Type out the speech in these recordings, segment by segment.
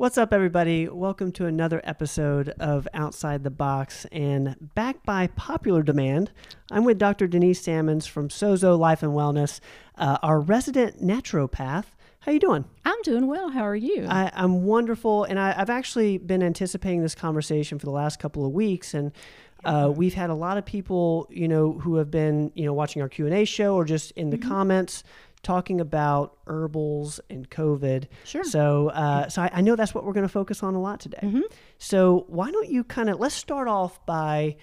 What's up, everybody? Welcome to another episode of Outside the Box. And back by popular demand, I'm with Dr. Denise Sammons from Sozo Life and Wellness, uh, our resident naturopath. How you doing? I'm doing well. How are you? I, am wonderful, and I, have actually been anticipating this conversation for the last couple of weeks, and uh, we've had a lot of people, you know, who have been, you know, watching our Q and A show or just in the mm-hmm. comments talking about herbals and COVID. Sure. So, uh, so I, I, know that's what we're going to focus on a lot today. Mm-hmm. So, why don't you kind of let's start off by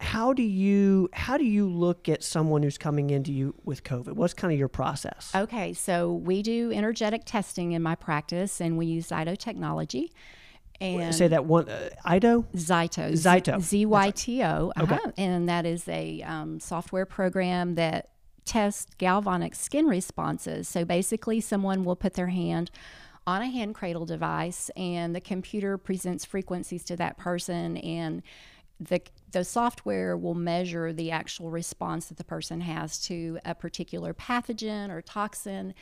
how do you how do you look at someone who's coming into you with COVID? What's kind of your process? Okay, so we do energetic testing in my practice, and we use Zyto technology. And say that one uh, Ito Zyto Zyto Z Y T O. Okay, uh-huh. and that is a um, software program that test galvanic skin responses. So basically, someone will put their hand on a hand cradle device, and the computer presents frequencies to that person, and the the software will measure the actual response that the person has to a particular pathogen or toxin.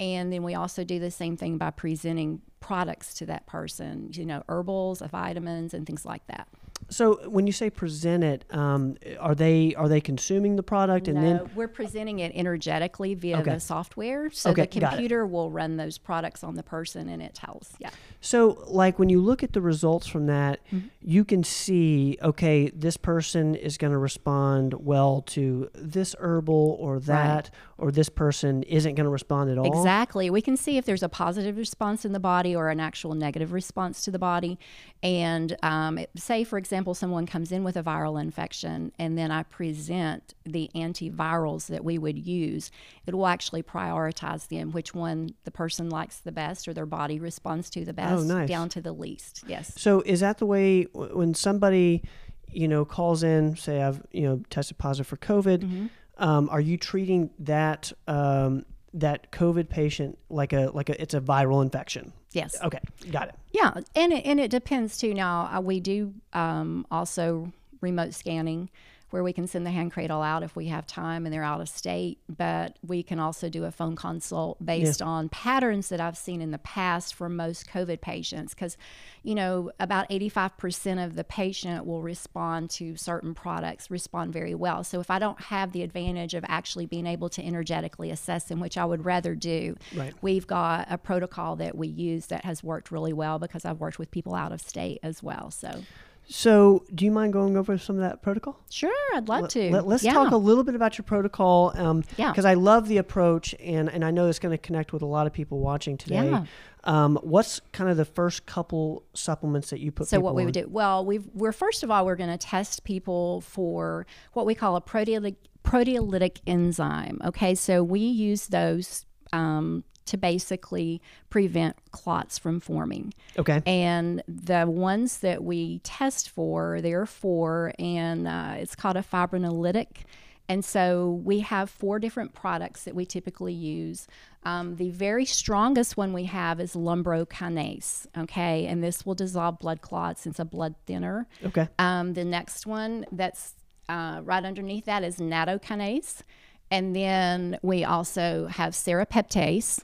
And then we also do the same thing by presenting products to that person, you know, herbals, vitamins, and things like that. So when you say present it, um, are they are they consuming the product and no, then we're presenting it energetically via okay. the software. So okay, the computer will run those products on the person and it tells. Yeah. So like when you look at the results from that, mm-hmm. you can see okay, this person is going to respond well to this herbal or that, right. or this person isn't going to respond at all. Exactly. We can see if there's a positive response in the body or an actual negative response to the body, and um, say for example, someone comes in with a viral infection and then I present the antivirals that we would use, it will actually prioritize them, which one the person likes the best or their body responds to the oh, best, oh, nice. down to the least. Yes. So is that the way when somebody, you know, calls in, say I've, you know, tested positive for COVID, mm-hmm. um, are you treating that um, that COVID patient like a like a it's a viral infection? Yes. Okay, got it. Yeah, and it, and it depends too. Now uh, we do um, also remote scanning where we can send the hand cradle out if we have time and they're out of state. But we can also do a phone consult based yeah. on patterns that I've seen in the past for most COVID patients. Because, you know, about 85% of the patient will respond to certain products, respond very well. So if I don't have the advantage of actually being able to energetically assess them, which I would rather do, right. we've got a protocol that we use that has worked really well because I've worked with people out of state as well. So so, do you mind going over some of that protocol? Sure, I'd love to. Let, us yeah. talk a little bit about your protocol. Um, yeah. Because I love the approach, and, and I know it's going to connect with a lot of people watching today. Yeah. Um, what's kind of the first couple supplements that you put? So what we on? would do? Well, we are first of all we're going to test people for what we call a proteolytic proteolytic enzyme. Okay, so we use those um, to basically prevent clots from forming. Okay. And the ones that we test for, there are four, and uh, it's called a fibrinolytic. And so we have four different products that we typically use. Um, the very strongest one we have is lumbrokinase, okay? And this will dissolve blood clots. It's a blood thinner. Okay. Um, the next one that's uh, right underneath that is nattokinase. And then we also have serapeptase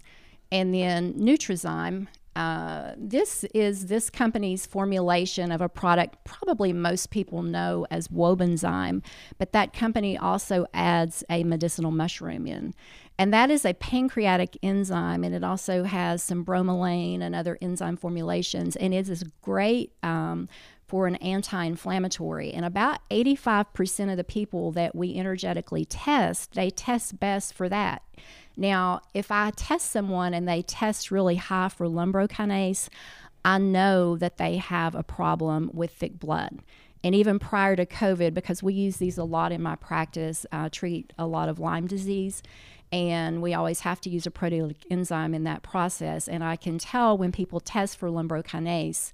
and then Nutrizyme. Uh, this is this company's formulation of a product probably most people know as Wobenzym, but that company also adds a medicinal mushroom in. And that is a pancreatic enzyme, and it also has some bromelain and other enzyme formulations. And it is great um, for an anti inflammatory. And about 85% of the people that we energetically test, they test best for that. Now, if I test someone and they test really high for lumbrokinase, I know that they have a problem with thick blood. And even prior to COVID, because we use these a lot in my practice, I treat a lot of Lyme disease and we always have to use a proteolytic enzyme in that process. And I can tell when people test for lumbrokinase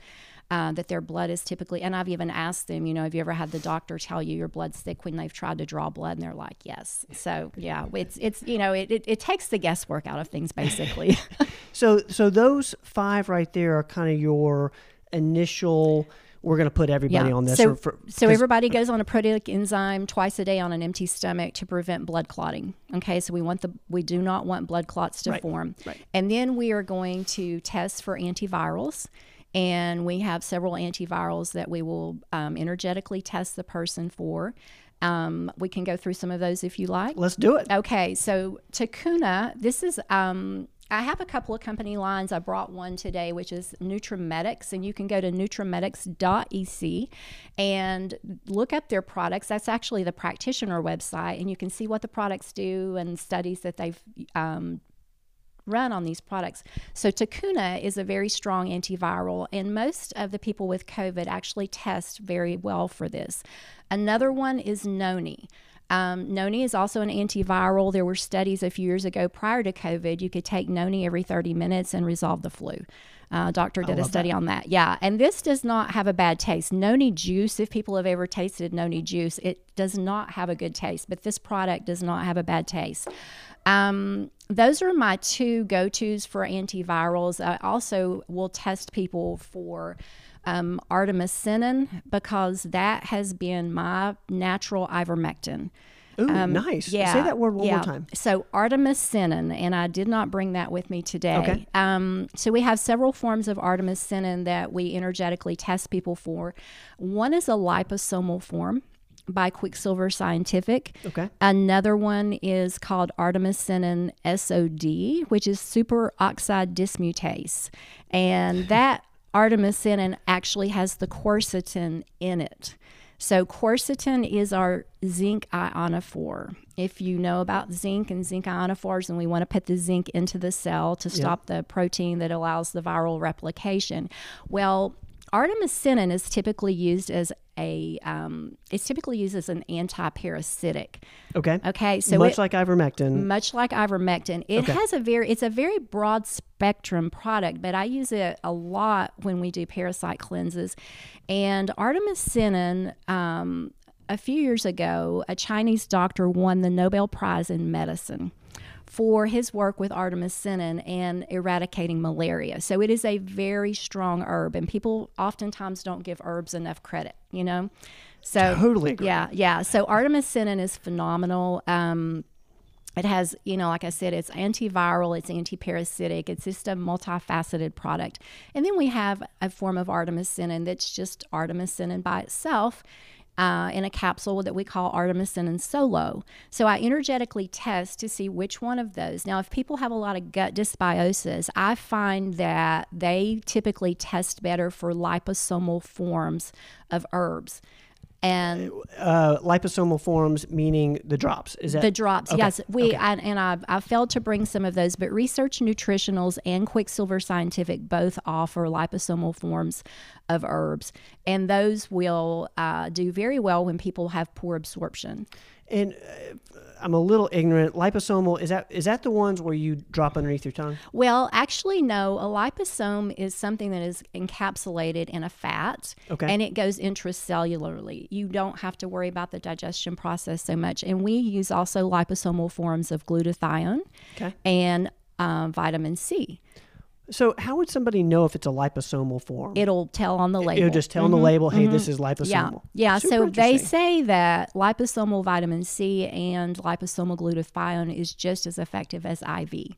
uh, that their blood is typically, and I've even asked them, you know, have you ever had the doctor tell you your blood's thick when they've tried to draw blood? And they're like, yes. So yeah, it's it's you know, it, it, it takes the guesswork out of things basically. so so those five right there are kind of your initial we're going to put everybody on this. So, or for- so everybody goes on a proteolytic enzyme twice a day on an empty stomach to prevent blood clotting. Okay, so we want the we do not want blood clots to Right, form. right. And then we are going to test for antivirals. And we have several antivirals that we will um, energetically test the person for. Um, we can go through some of those if you like. let's do it. Okay, so Takuna, this is um I have a couple of company lines. I brought one today, which is NutraMedix, and you can go to nutramedix.ec and look up their products. That's actually the practitioner website, and you can see what the products do and studies that they've um, run on these products. So Takuna is a very strong antiviral, and most of the people with COVID actually test very well for this. Another one is Noni. Um, Noni is also an antiviral. There were studies a few years ago prior to COVID. You could take Noni every 30 minutes and resolve the flu. Uh, doctor did a study on that. Yeah, and this does not have a bad taste. Noni juice, if people have ever tasted Noni juice, it does not have a good taste, but this product does not have a bad taste. Um, those are my two go tos for antivirals. I also will test people for um, artemisinin because that has been my natural ivermectin. Ooh, nice. Um, Yeah. Say that word one yeah. more time. So artemisinin, and I did not bring that with me today. Okay. Um, so we have several forms of artemisinin that we energetically test people for. One is a liposomal form by Quicksilver Scientific. Okay. Another one is called artemisinin SOD, which is superoxide dismutase. And that artemisinin actually has the quercetin in it. So quercetin is our zinc ionophore. If you know about zinc and zinc ionophores, and we want to put the zinc into the cell to stop the protein that allows the viral replication. Well, artemisinin is typically used as a um, it's typically used as an anti-parasitic. Okay. Okay, so Much it, like ivermectin. much like ivermectin, it Okay. has a very it's a very broad spectrum product, but I use it a lot when we do parasite cleanses. And artemisinin, um, a few years ago, a Chinese doctor won the Nobel Prize in medicine for his work with artemisinin and eradicating malaria. So it is a very strong herb, and people oftentimes don't give herbs enough credit. You know, so Totally agree. yeah, yeah. So artemisinin is phenomenal. Um, it has, you know, like I said, it's antiviral, it's antiparasitic, it's just a multifaceted product. And then we have a form of artemisinin that's just artemisinin by itself. Uh, in a capsule that we call artemisinin solo. So I energetically test to see which one of those. Now, if people have a lot of gut dysbiosis, I find that they typically test better for liposomal forms of herbs. And Uh, liposomal forms, meaning the drops. Is that the drops, Okay, yes. We okay. and, and I, I failed to bring some of those, but Research Nutritionals and Quicksilver Scientific both offer liposomal forms of herbs, and those will uh, do very well when people have poor absorption. And uh, I'm a little ignorant. Liposomal is that is that the ones where you drop underneath your tongue? Well, actually, no. A liposome is something that is encapsulated in a fat, Okay. and it goes intracellularly. You don't have to worry about the digestion process so much. And we use also liposomal forms of glutathione Okay. and uh, vitamin C. So how would somebody know if it's a liposomal form? It'll tell on the label. It'll just tell on the label, hey, this is liposomal. yeah. Super so they say that liposomal vitamin C and liposomal glutathione is just as effective as IV.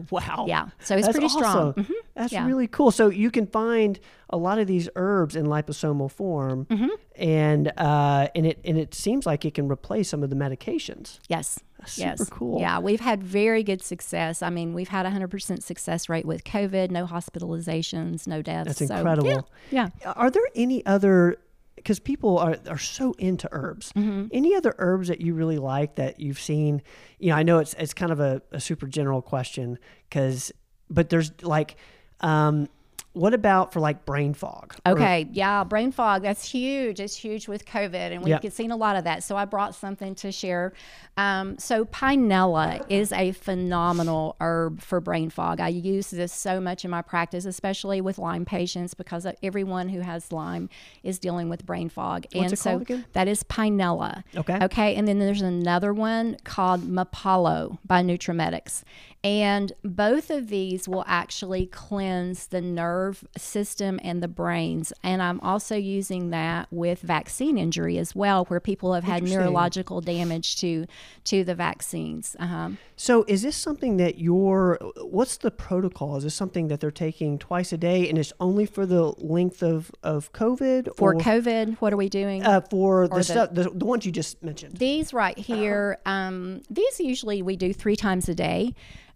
wow. Yeah, so it's That's pretty strong. awesome. Mhm. That's Yeah. really cool. So you can find a lot of these herbs in liposomal form, Mm-hmm. and uh, and it and it seems like it can replace some of the medications. Yes. super yes. cool. Yeah, we've had very good success. I mean, we've had a 100% success rate with COVID, no hospitalizations, no deaths. That's So, incredible. yeah. Are there any other? Because people are are so into herbs. Mm-hmm. Any other herbs that you really like that you've seen? You know, I know it's it's kind of a, a super general question because, but there's like, um, what about for like brain fog? Or- Okay, yeah, brain fog, that's huge. It's huge with COVID, and we've Yep. seen a lot of that. So I brought something to share. Um, so pinella is a phenomenal herb for brain fog. I use this so much in my practice, especially with Lyme patients, because everyone who has Lyme is dealing with brain fog. What's and it so again? that is pinella. Okay. Okay, and then there's another one called Mapalo by NutraMedix. And both of these will actually cleanse the nerve system and the brains. And I'm also using that with vaccine injury as well, where people have had neurological damage to to the vaccines. Uh-huh. So, is this something that you're? What's the protocol? Is this something that they're taking twice a day, and it's only for the length of of COVID? For or, COVID, what are we doing? uh, for the, the- stuff, the the ones you just mentioned. These right here, um, these usually we do three times a day.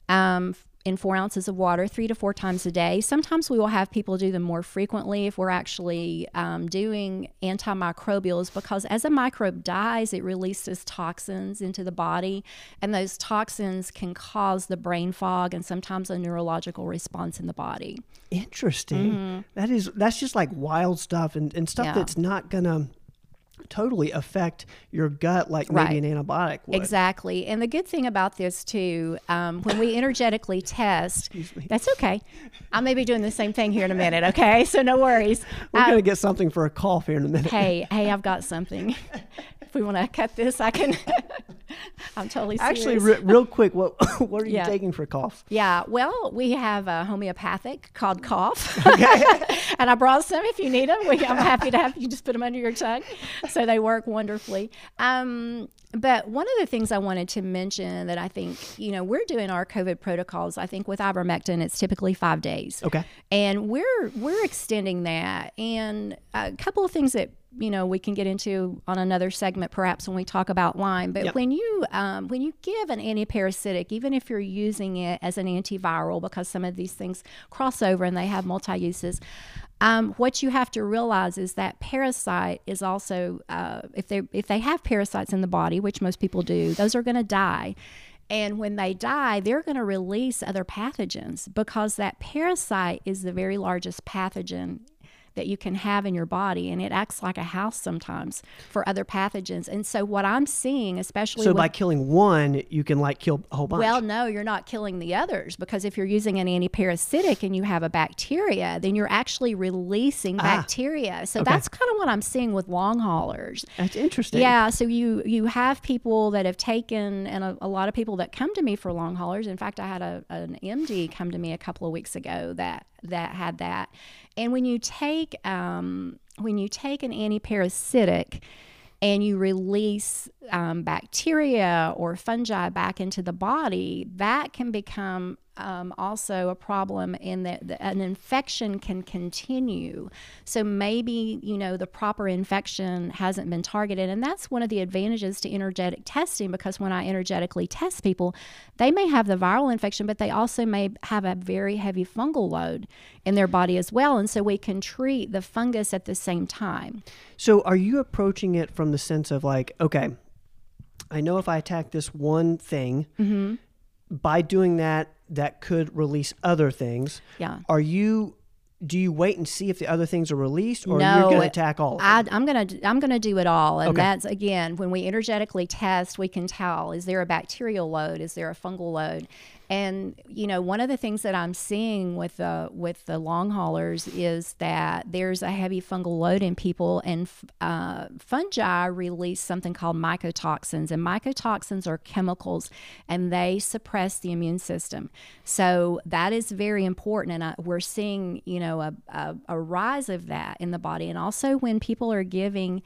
Um, in four ounces of water, three to four times a day. Sometimes we will have people do them more frequently if we're actually um, doing antimicrobials because as a microbe dies, it releases toxins into the body, and those toxins can cause the brain fog and sometimes a neurological response in the body. Interesting. That is that's just like wild stuff and, and stuff Mm-hmm. Yeah. that's not gonna totally affect your gut like Right. maybe an antibiotic would. Exactly. And the good thing about this too, um, when we energetically test, that's okay. I may be doing the same thing here in a minute. Okay, so no worries. We're Um, gonna get something for a cough here in a minute. hey, hey, I've got something. if we want to cut this, I can. I'm totally serious. Actually, re- real quick, what what are you Yeah. taking for a cough? Yeah, well, we have a homeopathic called cough, and I brought some if you need them. We, I'm happy to have you just put them under your tongue, so they work wonderfully. Um, but one of the things I wanted to mention that I think you know we're doing our COVID protocols. I think with ivermectin, it's typically five days. Okay. and we're we're extending that and a couple of things that you know we can get into on another segment perhaps when we talk about lyme but Yep. when you um, when you give an antiparasitic even if you're using it as an antiviral because some of these things cross over and they have multi-uses um, what you have to realize is that parasite is also uh, if they if they have parasites in the body which most people do those are going to die and when they die, they're going to release other pathogens because that parasite is the very largest pathogen that you can have in your body and it acts like a house sometimes for other pathogens. And so what I'm seeing especially So with by killing one, you can like kill a whole bunch. well, no, you're not killing the others because if you're using an antiparasitic and you have a bacteria, then you're actually releasing ah. bacteria. So that's kind of what I'm seeing with long haulers. that's interesting. Yeah, so you you have people that have taken, and a, a lot of people that come to me for long haulers. In fact, I had a, an MD come to me a couple of weeks ago that that had that. And when you take um, when you take an antiparasitic and you release um, bacteria or fungi back into the body, that can become um, also a problem in that that an infection can continue. So maybe, you know, the proper infection hasn't been targeted. And that's one of the advantages to energetic testing because when I energetically test people, they may have the viral infection, but they also may have a very heavy fungal load in their body as well. And so we can treat the fungus at the same time. So are you approaching it from the sense of like, okay, I know if I attack this one thing, Mm-hmm. by doing that, that could release other things. Yeah. Are you? Do you wait and see if the other things are released, or No, you're going to attack all? I, I'm gonna i'm gonna do it all, and Okay. that's again when we energetically test, we can tell is there a bacterial load, is there a fungal load, and you know one of the things that I'm seeing with the with the long haulers is that there's a heavy fungal load in people, and uh, fungi release something called mycotoxins, and mycotoxins are chemicals, and they suppress the immune system. So that is very important, and I, we're seeing you know a, a, a rise of that in the body, and also when people are giving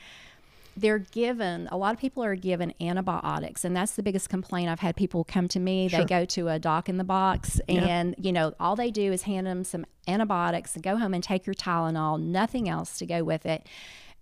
they're given a lot of people are given antibiotics and that's the biggest complaint i've had people come to me. They go to a doc in the box and you know all they do is hand them some antibiotics and go home and take your tylenol nothing else to go with it.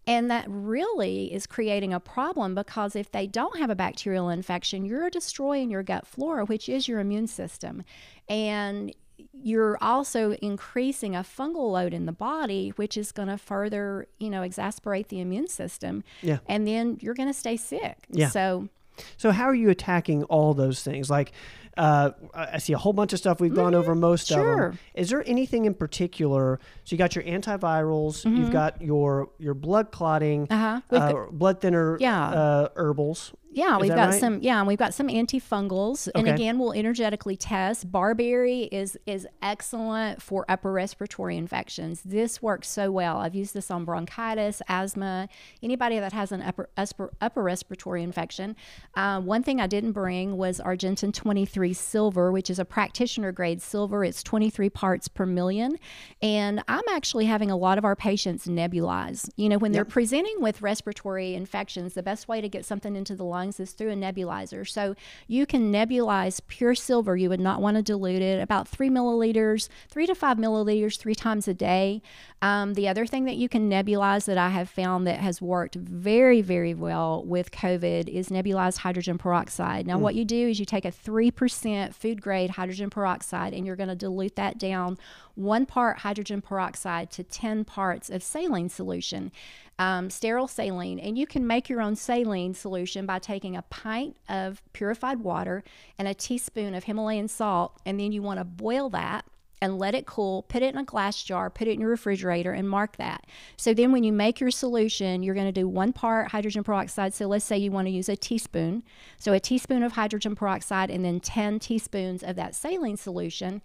And that really is creating a problem because if they don't have a bacterial infection you're destroying your gut flora which is your immune system. And you're also increasing a fungal load in the body, which is going to further, you know, exasperate the immune system. Yeah. And then you're going to stay sick. Yeah. So, So how are you attacking all those things? Like, uh, I see a whole bunch of stuff. We've gone over most of Mm-hmm. Sure. them. Is there anything in particular? So you got your antivirals. Mm-hmm. You've got your your blood clotting, Uh-huh. Uh, blood thinner, Yeah. uh, herbals. Yeah, Is we've got right? some. Yeah, and we've got some antifungals, and again, we'll energetically test. Barberry is is excellent for upper respiratory infections. This works so well. I've used this on bronchitis, asthma, anybody that has an upper upper, upper respiratory infection. Uh, one thing I didn't bring was Argentyn 23 silver, which is a practitioner grade silver. It's 23 parts per million, and I'm actually having a lot of our patients nebulize. You know, when they're presenting with respiratory infections, the best way to get something into the lungs is through a nebulizer. So you can nebulize pure silver. You would not want to dilute it. About three milliliters, three to five milliliters, three times a day. Um, the other thing that you can nebulize that I have found that has worked very, very well with COVID is nebulized hydrogen peroxide. Now, what you do is you take a 3% food grade hydrogen peroxide and you're going to dilute that down one part hydrogen peroxide to 10 parts of saline solution, um, sterile saline. And you can make your own saline solution by taking a pint of purified water and a teaspoon of Himalayan salt. And then you want to boil that and let it cool, put it in a glass jar, put it in your refrigerator, and mark that. So then when you make your solution, you're going to do one part hydrogen peroxide. So let's say you want to use a teaspoon. So a teaspoon of hydrogen peroxide and then 10 teaspoons of that saline solution.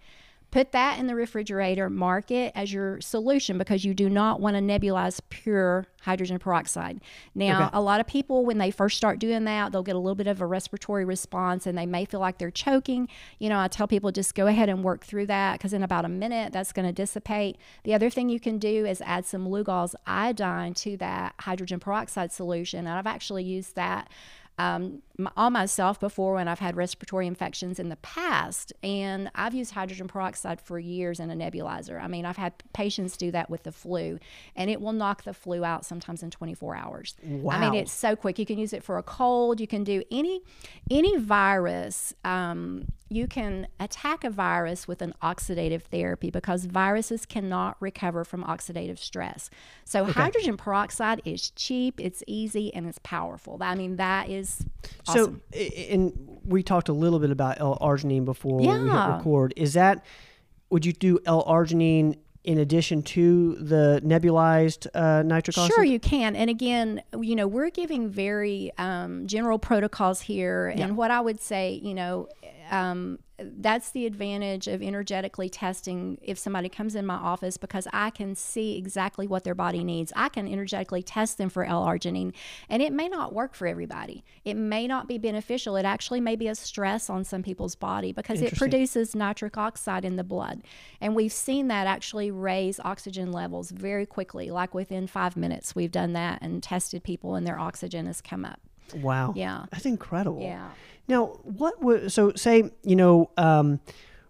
Put that in the refrigerator, mark it as your solution because you do not want to nebulize pure hydrogen peroxide. Now, Okay. a lot of people, when they first start doing that, they'll get a little bit of a respiratory response and they may feel like they're choking. You know, I tell people just go ahead and work through that because in about a minute, that's going to dissipate. The other thing you can do is add some Lugol's iodine to that hydrogen peroxide solution. And I've actually used that um, on myself before when I've had respiratory infections in the past. And I've used hydrogen peroxide for years in a nebulizer. I mean, I've had patients do that with the flu, and it will knock the flu out sometimes in 24 hours. Wow. I mean, it's so quick. You can use it for a cold. You can do any any virus. Um, you can attack a virus with an oxidative therapy because viruses cannot recover from oxidative stress. So hydrogen peroxide is cheap, it's easy, and it's powerful. I mean, that is awesome. So, and we talked a little bit about L-arginine before we hit record. Is that would you do L-arginine in addition to the nebulized uh, nitric oxide? Sure, you can. And again, you know, we're giving very um, general protocols here. And what I would say, you know, um, that's the advantage of energetically testing if somebody comes in my office because I can see exactly what their body needs. I can energetically test them for L-arginine, and it may not work for everybody. It may not be beneficial. It actually may be a stress on some people's body because it produces nitric oxide in the blood. And we've seen that actually raise oxygen levels very quickly, like within five minutes. We've done that and tested people, and their oxygen has come up. Wow. Yeah. That's incredible. Yeah. Now, what would so say? You know, um,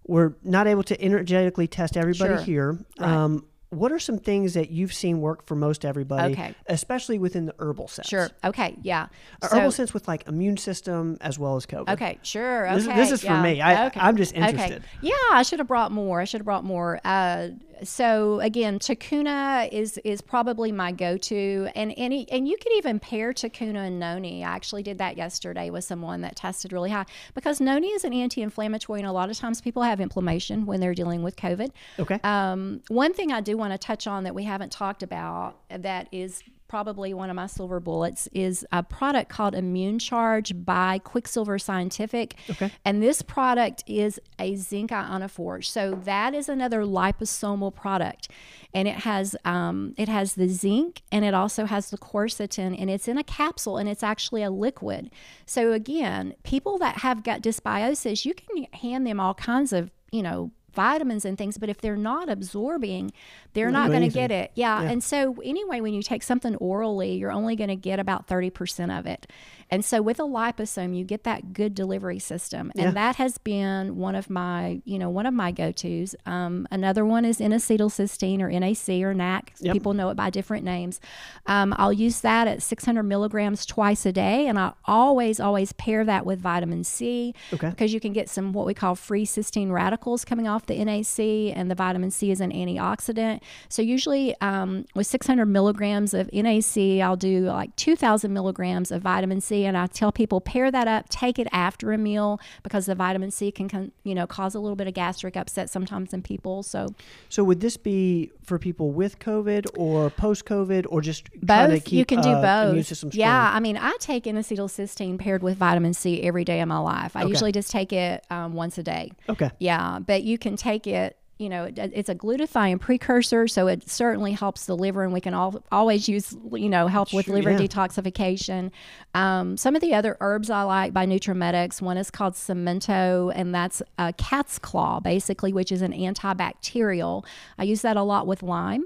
we're not able to energetically test everybody Sure. here. Right. Um, what are some things that you've seen work for most everybody, Okay. especially within the herbal sense? Sure. Okay. Yeah. A So- herbal sense with like immune system as well as COVID. Okay, sure. Okay, This- this is for me. I- okay. I'm just okay. interested. Yeah, I should have brought more. I should have brought more. Uh, so again, Takuna is is probably my go-to, and any and you can even pair Takuna and Noni. I actually did that yesterday with someone that tested really high because Noni is an anti-inflammatory, and a lot of times people have inflammation when they're dealing with COVID. Okay. Um, one thing I do want to touch on that we haven't talked about that is probably one of my silver bullets is a product called Immune Charge by Quicksilver Scientific. Okay. And this product is a zinc ionophore. So that is another liposomal product. And it has um, it has the zinc and it also has the quercetin and it's in a capsule and it's actually a liquid. So again, people that have gut dysbiosis, you can hand them all kinds of, you know, vitamins and things, but if they're not absorbing, they're not do going to get it. Yeah. Yeah. And so, anyway, when you take something orally, you're only going to get about 30% of it. And so, with a liposome, you get that good delivery system. And Yeah. that has been one of my, you know, one of my go tos. Um, another one is N acetylcysteine or NAC or NAC. Yep. People know it by different names. Um, I'll use that at 600 milligrams twice a day. And I always, always pair that with vitamin C Okay. because you can get some what we call free cysteine radicals coming off off the NAC, and the vitamin C is an antioxidant. So usually um, with 600 milligrams of NAC, I'll do like 2,000 milligrams of vitamin C, and I tell people pair that up, take it after a meal because the vitamin C can, you know, cause a little bit of gastric upset sometimes in people. So, so would this be for people with COVID or post COVID, or just both? Keep, you can do uh, both. Yeah, I mean, I take N-acetylcysteine paired with vitamin C every day of my life. I okay. usually just take it um, once a day. Okay. Yeah, but you can take it you know, it's a glutathione precursor, so it certainly helps the liver, and we can all, always use, you know, help with liver yeah. detoxification. Um, some of the other herbs I like by NutraMedix, one is called Samento, and that's a cat's claw, basically, which is an antibacterial. I use that a lot with Lyme.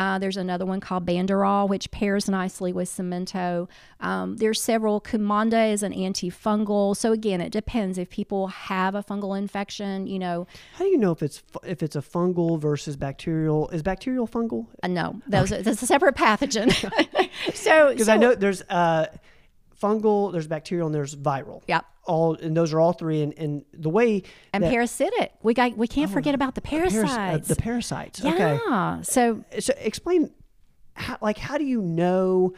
Uh, there's another one called Banderol, which pairs nicely with Samento. Um, there's several. Cumanda is an antifungal. So again, it depends if people have a fungal infection. You know, how do you know if it's if it's a fungal versus bacterial? Is bacterial fungal? Uh, no, those okay. that's a separate pathogen. so because so, I know there's uh, fungal, there's bacterial, and there's viral. Yep. All and those are all three and, and the way and that, parasitic. We got we can't oh, forget about the parasites paras, uh, the parasites. Yeah. okay so so explain how, like how do you know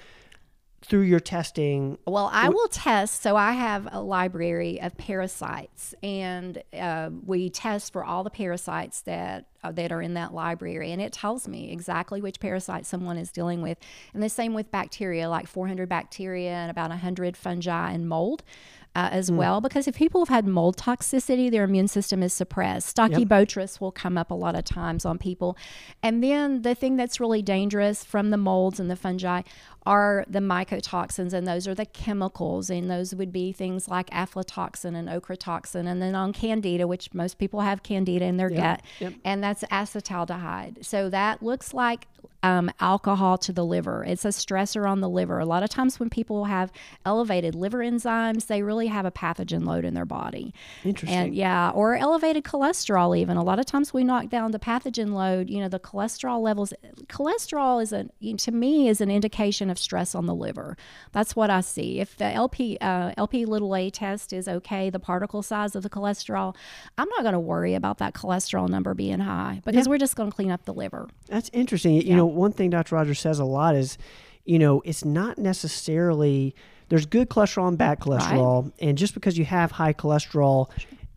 through your testing well i will test so i have a library of parasites and uh, we test for all the parasites that uh, that are in that library and it tells me exactly which parasite someone is dealing with and the same with bacteria like 400 bacteria and about 100 fungi and mold uh, as mm. well because if people have had mold toxicity, their immune system is suppressed. Stachybotrys yep. will come up a lot of times on people. And then the thing that's really dangerous from the molds and the fungi are the mycotoxins, and those are the chemicals, and those would be things like aflatoxin and ochratoxin, and then on candida, which most people have candida in their yep. gut, yep. and that's acetaldehyde. So that looks like um, alcohol to the liver. It's a stressor on the liver. A lot of times when people have elevated liver enzymes, they really have a pathogen load in their body. Interesting. And yeah, or elevated cholesterol even. A lot of times we knock down the pathogen load, you know, the cholesterol levels. Cholesterol is a to me is an indication of stress on the liver. That's what I see. If the LP uh, LP little a test is okay, the particle size of the cholesterol, I'm not going to worry about that cholesterol number being high because yeah. we're just going to clean up the liver. That's interesting. You yeah. know, one thing Dr. Rogers says a lot is, you know, it's not necessarily there's good cholesterol and bad cholesterol, right. and just because you have high cholesterol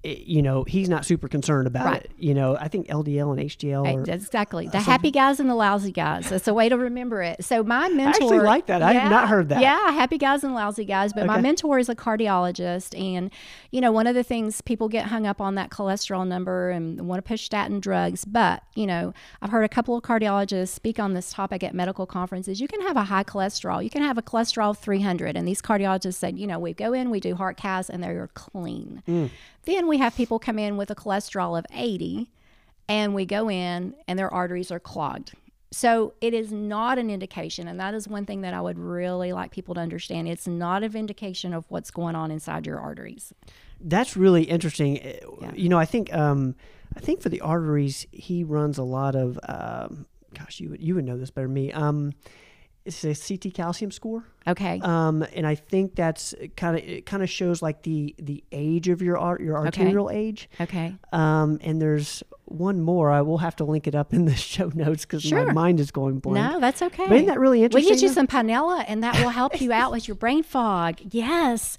you know, he's not super concerned about right. it. You know, I think LDL and HDL. Right, exactly. The happy guys and the lousy guys. That's a way to remember it. So my mentor. I actually like that. Yeah, I have not heard that. Yeah, happy guys and lousy guys. But okay. my mentor is a cardiologist. And, you know, one of the things people get hung up on that cholesterol number and want to push statin drugs. But, you know, I've heard a couple of cardiologists speak on this topic at medical conferences. You can have a high cholesterol. You can have a cholesterol of 300. And these cardiologists said, you know, we go in, we do heart casts, and they're clean. Mm. Then we have people come in with a cholesterol of 80 and we go in and their arteries are clogged. So it is not an indication, and that is one thing that I would really like people to understand. It's not an indication of what's going on inside your arteries. That's really interesting. Yeah. You know, I think um, I think for the arteries, he runs a lot of. Um, gosh, you would you would know this better than me. Um, it's a CT calcium score. Okay. Um, and I think that's kind of it. Kind of shows like the the age of your art, your arterial okay. age. Okay. Um, and there's one more. I will have to link it up in the show notes because sure. my mind is going blank. No, that's okay. But isn't that really interesting? We get you some pinella, and that will help you out with your brain fog. Yes.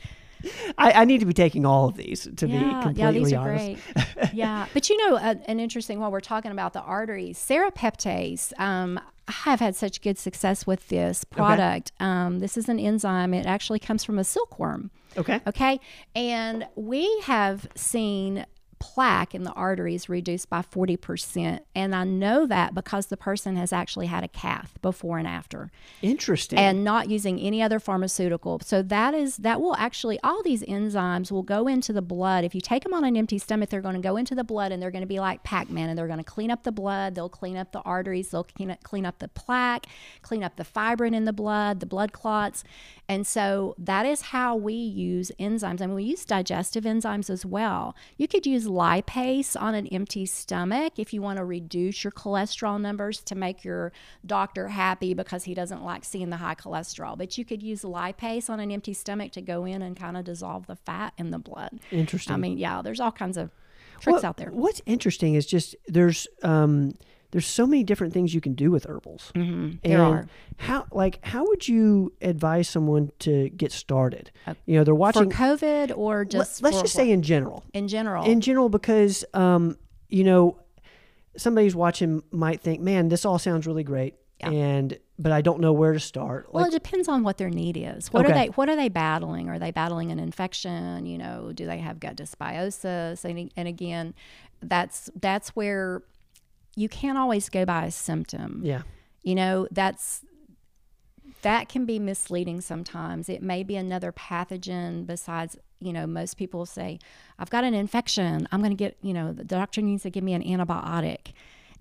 I, I, need to be taking all of these to yeah, be completely yeah, these are honest. great. yeah, but you know, uh, an interesting while we're talking about the arteries, serapeptase. Um, I have had such good success with this product. Okay. Um, this is an enzyme. It actually comes from a silkworm. Okay. Okay. And we have seen plaque in the arteries reduced by 40%. And I know that because the person has actually had a cath before and after. Interesting. And not using any other pharmaceutical. So that is that will actually all these enzymes will go into the blood. If you take them on an empty stomach, they're going to go into the blood and they're going to be like Pac-Man and they're going to clean up the blood, they'll clean up the arteries, they'll clean up, clean up the plaque, clean up the fibrin in the blood, the blood clots. And so that is how we use enzymes. I mean, we use digestive enzymes as well. You could use lipase on an empty stomach if you want to reduce your cholesterol numbers to make your doctor happy because he doesn't like seeing the high cholesterol. But you could use lipase on an empty stomach to go in and kind of dissolve the fat in the blood. Interesting. I mean, yeah, there's all kinds of tricks What- out there. What's interesting is just there's um, there's so many different things you can do with herbals. Mm-hmm. There And are. How like how would you advise someone to get started? you know, they're For watching. COVID or just let's for just say in general. in general. In general, because um, you know, somebody's watching might think, "Man, this all sounds really great," Yeah. and but I don't know where to start. well, Like, it depends on what their need is. What are Okay. they What are they battling? Are they battling an infection? You know, do they have gut dysbiosis? And, and again, that's that's where you can't always go by a symptom. yeah, You know, that's that can be misleading sometimes. It may be another pathogen besides, you know, most people say, I've got an infection. I'm going to get, you know, the doctor needs to give me an antibiotic.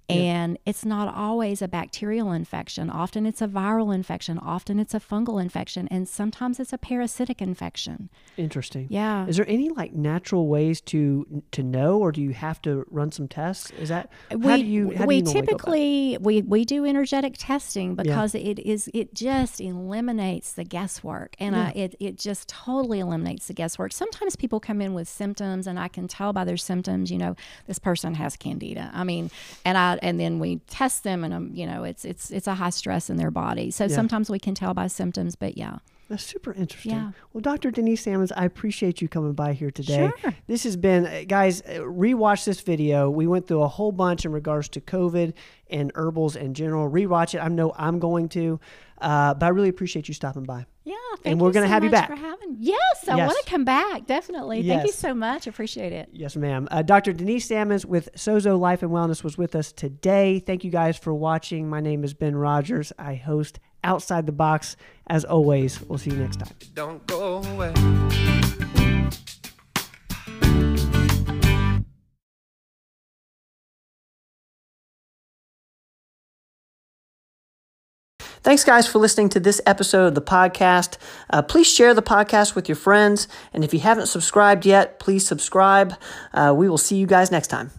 And it's not always a bacterial infection. Often it's a viral infection. Often it's a fungal infection. And sometimes it's a parasitic infection. interesting. Yeah. Is there any like natural ways to to know, or do you have to run some tests? Is that how we, do you? How we do you normally go about it? typically we, we do energetic testing because it is it just eliminates the guesswork and I, it, it just totally eliminates the guesswork sometimes people come in with symptoms and i can tell by their symptoms you know this person has candida i mean and i and then we test them and um, you know it's it's it's a high stress in their body. So sometimes we can tell by symptoms but yeah That's super interesting. Yeah. Well, Dr. Denise Sammons, I appreciate you coming by here today. Sure. This has been, uh, guys, uh, rewatch this video. We went through a whole bunch in regards to COVID and herbals in general. Rewatch it. I know I'm going to, uh, but I really appreciate you stopping by. yeah thank we're you gonna so have you back. for having yes i Yes. want to come back definitely thank you so much appreciate it Yes, ma'am. Uh, Dr. Denise Sammons with Sozo Life and Wellness was with us today. Thank you guys for watching. My name is Ben Rogers. I host Outside the Box. As always, we'll see you next time. Don't go away. Thanks, guys, for listening to this episode of the podcast. Uh, please share the podcast with your friends. And if you haven't subscribed yet, please subscribe. Uh, we will see you guys next time.